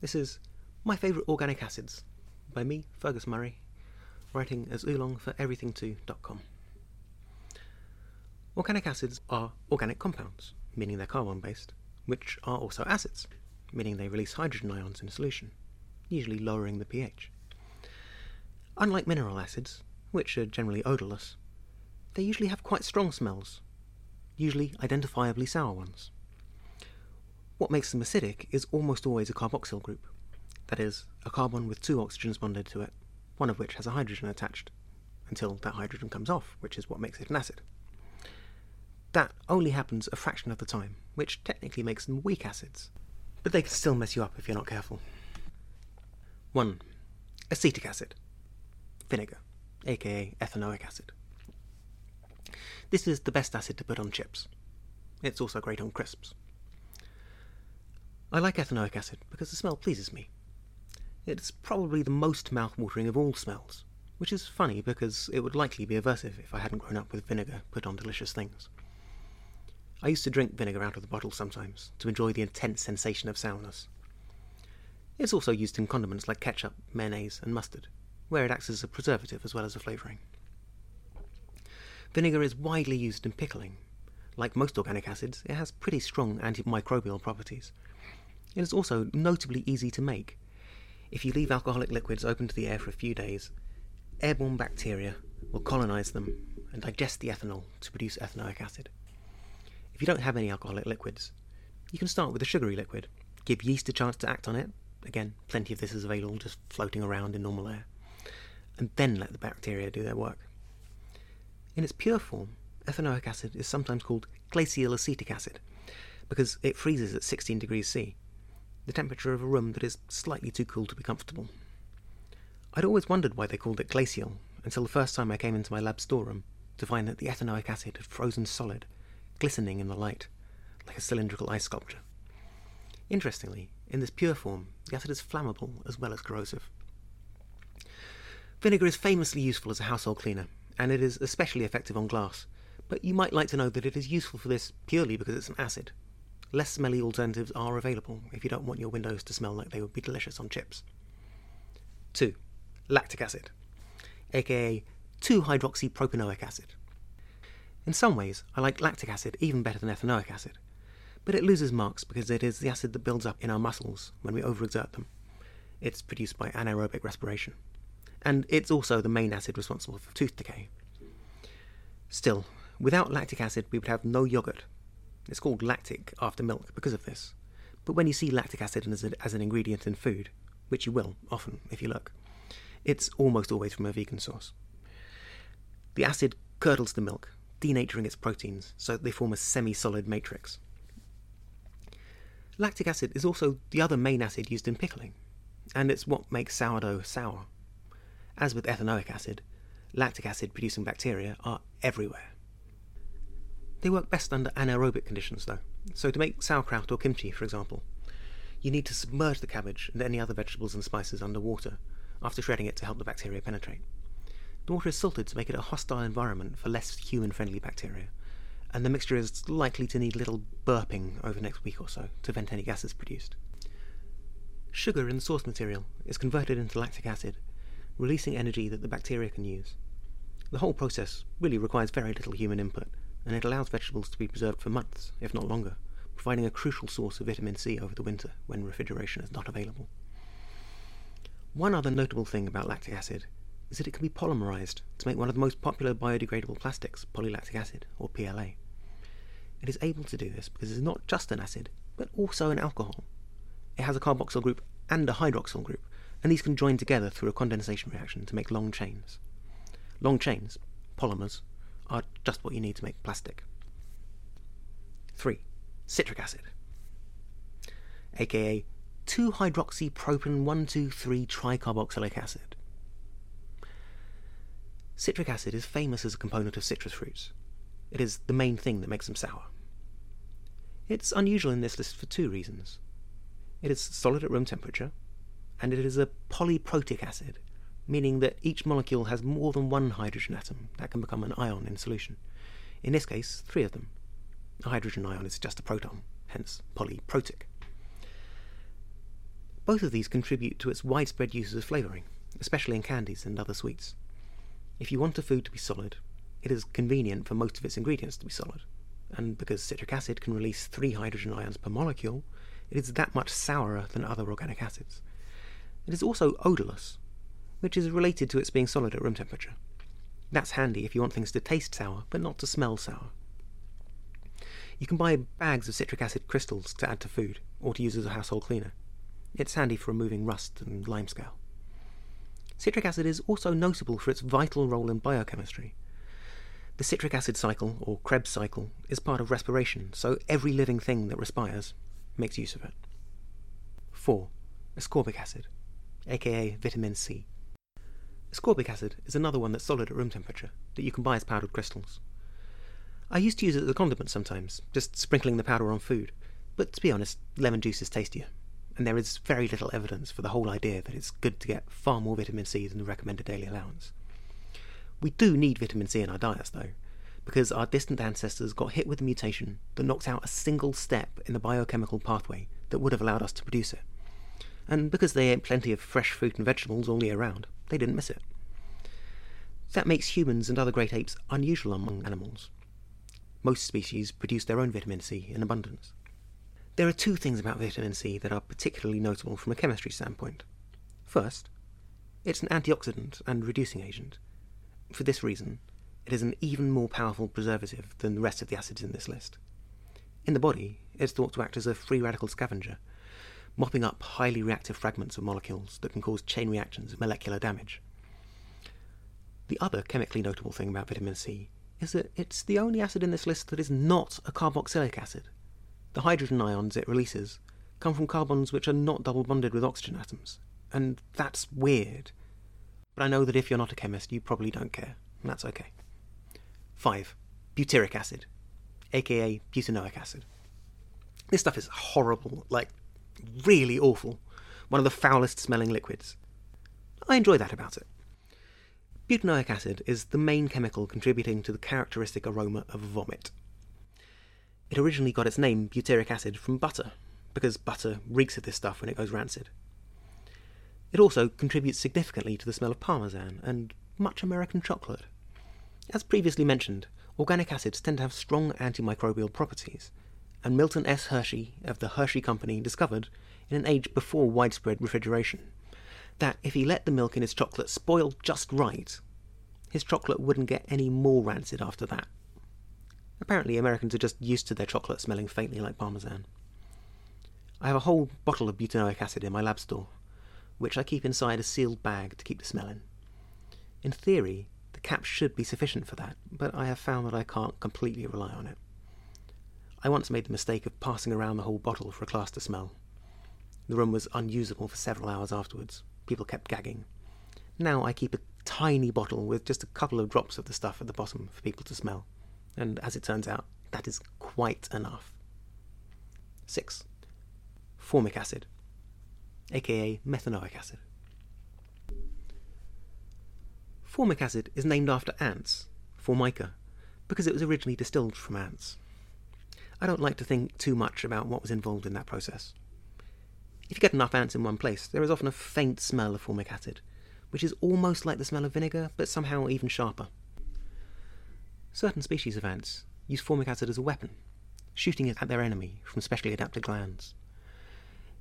This is My Favourite Organic Acids by me, Fergus Murray, writing as oolong for everything2.com. Organic acids are organic compounds, meaning they're carbon based, which are also acids, meaning they release hydrogen ions in solution, usually lowering the pH. Unlike mineral acids, which are generally odourless, they usually have quite strong smells, usually identifiably sour ones. What makes them acidic is almost always a carboxyl group, that is, a carbon with two oxygens bonded to it, one of which has a hydrogen attached, until that hydrogen comes off, which is what makes it an acid. That only happens a fraction of the time, which technically makes them weak acids, but they can still mess you up if you're not careful. 1. Acetic acid. Vinegar, aka ethanoic acid. This is the best acid to put on chips. It's also great on crisps. I like ethanoic acid because the smell pleases me. It's probably the most mouth-watering of all smells, which is funny because it would likely be aversive if I hadn't grown up with vinegar put on delicious things. I used to drink vinegar out of the bottle sometimes to enjoy the intense sensation of sourness. It's also used in condiments like ketchup, mayonnaise, and mustard, where it acts as a preservative as well as a flavouring. Vinegar is widely used in pickling. Like most organic acids, it has pretty strong antimicrobial properties, it is also notably easy to make. If you leave alcoholic liquids open to the air for a few days, airborne bacteria will colonize them and digest the ethanol to produce ethanoic acid. If you don't have any alcoholic liquids, you can start with a sugary liquid, give yeast a chance to act on it, again, plenty of this is available just floating around in normal air, and then let the bacteria do their work. In its pure form, ethanoic acid is sometimes called glacial acetic acid because it freezes at 16 degrees C the temperature of a room that is slightly too cool to be comfortable. I'd always wondered why they called it glacial until the first time I came into my lab storeroom to find that the ethanoic acid had frozen solid, glistening in the light, like a cylindrical ice sculpture. Interestingly, in this pure form, the acid is flammable as well as corrosive. Vinegar is famously useful as a household cleaner, and it is especially effective on glass, but you might like to know that it is useful for this purely because it's an acid, Less smelly alternatives are available if you don't want your windows to smell like they would be delicious on chips. 2. Lactic acid, aka 2-hydroxypropanoic acid. In some ways, I like lactic acid even better than ethanoic acid, but it loses marks because it is the acid that builds up in our muscles when we overexert them. It's produced by anaerobic respiration, and it's also the main acid responsible for tooth decay. Still, without lactic acid, we would have no yogurt it's called lactic after milk because of this. But when you see lactic acid as, a, as an ingredient in food, which you will often if you look, it's almost always from a vegan source. The acid curdles the milk, denaturing its proteins so they form a semi solid matrix. Lactic acid is also the other main acid used in pickling, and it's what makes sourdough sour. As with ethanoic acid, lactic acid producing bacteria are everywhere. They work best under anaerobic conditions, though. So, to make sauerkraut or kimchi, for example, you need to submerge the cabbage and any other vegetables and spices under water after shredding it to help the bacteria penetrate. The water is salted to make it a hostile environment for less human friendly bacteria, and the mixture is likely to need little burping over the next week or so to vent any gases produced. Sugar in the source material is converted into lactic acid, releasing energy that the bacteria can use. The whole process really requires very little human input and it allows vegetables to be preserved for months, if not longer, providing a crucial source of vitamin C over the winter when refrigeration is not available. One other notable thing about lactic acid is that it can be polymerized to make one of the most popular biodegradable plastics, polylactic acid, or PLA. It is able to do this because it is not just an acid, but also an alcohol. It has a carboxyl group and a hydroxyl group, and these can join together through a condensation reaction to make long chains. Long chains, polymers, are just what you need to make plastic. 3. Citric acid, aka 2-hydroxypropane 1,2,3 tricarboxylic acid. Citric acid is famous as a component of citrus fruits. It is the main thing that makes them sour. It's unusual in this list for two reasons. It is solid at room temperature, and it is a polyprotic acid, meaning that each molecule has more than one hydrogen atom that can become an ion in solution. In this case, three of them. A hydrogen ion is just a proton, hence polyprotic. Both of these contribute to its widespread use as flavouring, especially in candies and other sweets. If you want a food to be solid, it is convenient for most of its ingredients to be solid. And because citric acid can release three hydrogen ions per molecule, it is that much sourer than other organic acids. It is also odourless, which is related to its being solid at room temperature. That's handy if you want things to taste sour, but not to smell sour. You can buy bags of citric acid crystals to add to food, or to use as a household cleaner. It's handy for removing rust and limescale. Citric acid is also notable for its vital role in biochemistry. The citric acid cycle, or Krebs cycle, is part of respiration, so every living thing that respires makes use of it. 4. Ascorbic acid, aka vitamin C. Ascorbic acid is another one that's solid at room temperature, that you can buy as powdered crystals. I used to use it as a condiment sometimes, just sprinkling the powder on food, but to be honest, lemon juice is tastier, and there is very little evidence for the whole idea that it's good to get far more vitamin C than the recommended daily allowance. We do need vitamin C in our diets, though, because our distant ancestors got hit with a mutation that knocked out a single step in the biochemical pathway that would have allowed us to produce it. And because they ate plenty of fresh fruit and vegetables all year round, they didn't miss it. That makes humans and other great apes unusual among animals. Most species produce their own vitamin C in abundance. There are two things about vitamin C that are particularly notable from a chemistry standpoint. First, it's an antioxidant and reducing agent. For this reason, it is an even more powerful preservative than the rest of the acids in this list. In the body, it's thought to act as a free radical scavenger, mopping up highly reactive fragments of molecules that can cause chain reactions and molecular damage. The other chemically notable thing about vitamin C is that it's the only acid in this list that is not a carboxylic acid. The hydrogen ions it releases come from carbons which are not double bonded with oxygen atoms, and that's weird. But I know that if you're not a chemist, you probably don't care, and that's okay. 5. Butyric acid, aka butanoic acid. This stuff is horrible, like really awful, one of the foulest smelling liquids. I enjoy that about it. Butanoic acid is the main chemical contributing to the characteristic aroma of vomit. It originally got its name, butyric acid, from butter, because butter reeks of this stuff when it goes rancid. It also contributes significantly to the smell of parmesan and much American chocolate. As previously mentioned, organic acids tend to have strong antimicrobial properties, and Milton S. Hershey of the Hershey Company discovered, in an age before widespread refrigeration, that if he let the milk in his chocolate spoil just right, his chocolate wouldn't get any more rancid after that. Apparently, Americans are just used to their chocolate smelling faintly like parmesan. I have a whole bottle of butanoic acid in my lab store, which I keep inside a sealed bag to keep the smell in. In theory, the cap should be sufficient for that, but I have found that I can't completely rely on it. I once made the mistake of passing around the whole bottle for a class to smell. The room was unusable for several hours afterwards. People kept gagging. Now I keep a tiny bottle with just a couple of drops of the stuff at the bottom for people to smell. And as it turns out, that is quite enough. 6. Formic acid, aka methanoic acid. Formic acid is named after ants, Formica, because it was originally distilled from ants. I don't like to think too much about what was involved in that process. If you get enough ants in one place, there is often a faint smell of formic acid, which is almost like the smell of vinegar, but somehow even sharper. Certain species of ants use formic acid as a weapon, shooting it at their enemy from specially adapted glands.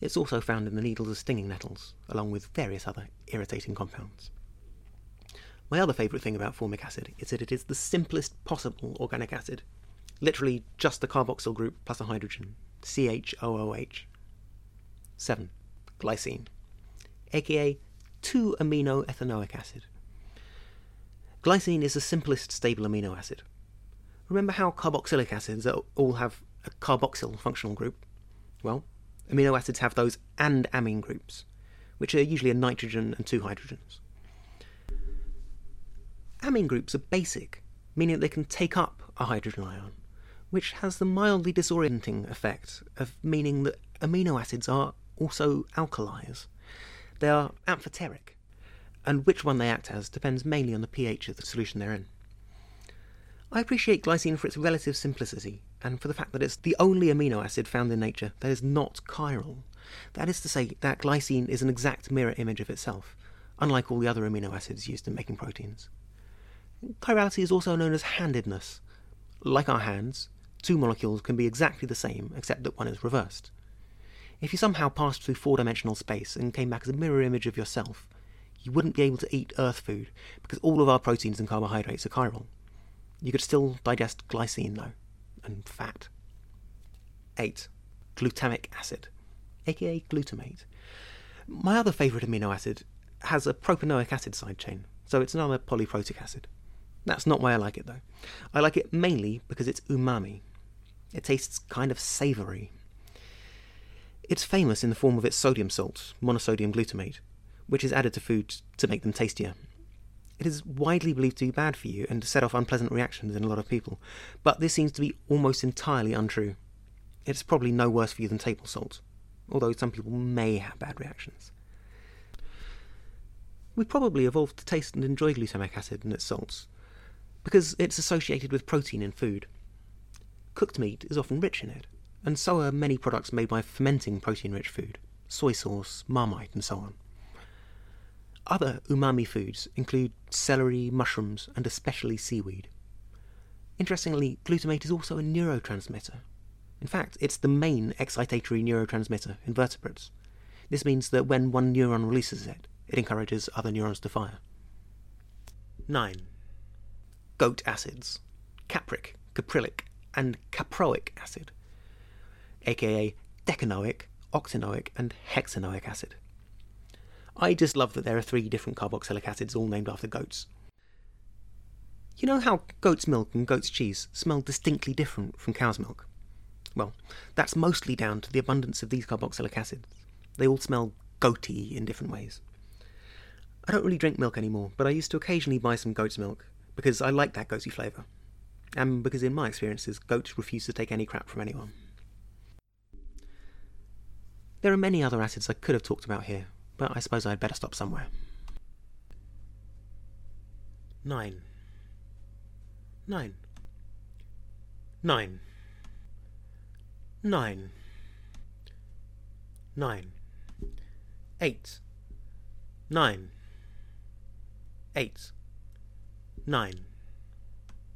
It's also found in the needles of stinging nettles, along with various other irritating compounds. My other favourite thing about formic acid is that it is the simplest possible organic acid literally just the carboxyl group plus a hydrogen, CHOOH. 7. Glycine, aka 2 amino ethanoic acid. Glycine is the simplest stable amino acid. Remember how carboxylic acids all have a carboxyl functional group? Well, amino acids have those and amine groups, which are usually a nitrogen and two hydrogens. Amine groups are basic, meaning that they can take up a hydrogen ion which has the mildly disorienting effect of meaning that amino acids are also alkalis. They are amphoteric, and which one they act as depends mainly on the pH of the solution they're in. I appreciate glycine for its relative simplicity, and for the fact that it's the only amino acid found in nature that is not chiral, That is to say, that glycine is an exact mirror image of itself, unlike all the other amino acids used in making proteins. Chirality is also known as handedness. Like our hands, two molecules can be exactly the same, except that one is reversed. If you somehow passed through four dimensional space and came back as a mirror image of yourself, you wouldn't be able to eat earth food because all of our proteins and carbohydrates are chiral. You could still digest glycine, though, and fat. 8. Glutamic acid, aka glutamate. My other favourite amino acid has a propanoic acid side chain, so it's another polyprotic acid. That's not why I like it, though. I like it mainly because it's umami. It tastes kind of savoury. It's famous in the form of its sodium salt, monosodium glutamate, which is added to foods to make them tastier. It is widely believed to be bad for you and to set off unpleasant reactions in a lot of people, but this seems to be almost entirely untrue. It's probably no worse for you than table salt, although some people may have bad reactions. We probably evolved to taste and enjoy glutamic acid and its salts, because it's associated with protein in food. Cooked meat is often rich in it, and so are many products made by fermenting protein rich food soy sauce, marmite, and so on. Other umami foods include celery, mushrooms, and especially seaweed. Interestingly, glutamate is also a neurotransmitter. In fact, it's the main excitatory neurotransmitter in vertebrates. This means that when one neuron releases it, it encourages other neurons to fire. 9. Goat acids capric, caprylic, and caproic acid, aka decanoic, octanoic, and hexanoic acid. I just love that there are three different carboxylic acids all named after goats. You know how goat's milk and goat's cheese smell distinctly different from cow's milk? Well, that's mostly down to the abundance of these carboxylic acids. They all smell goaty in different ways. I don't really drink milk anymore, but I used to occasionally buy some goat's milk because I like that goaty flavour, and because in my experiences, goats refuse to take any crap from anyone. There are many other acids I could have talked about here, but I suppose I'd better stop somewhere. 9. 9. 9. 9. 9. 8. 9. 8. 9.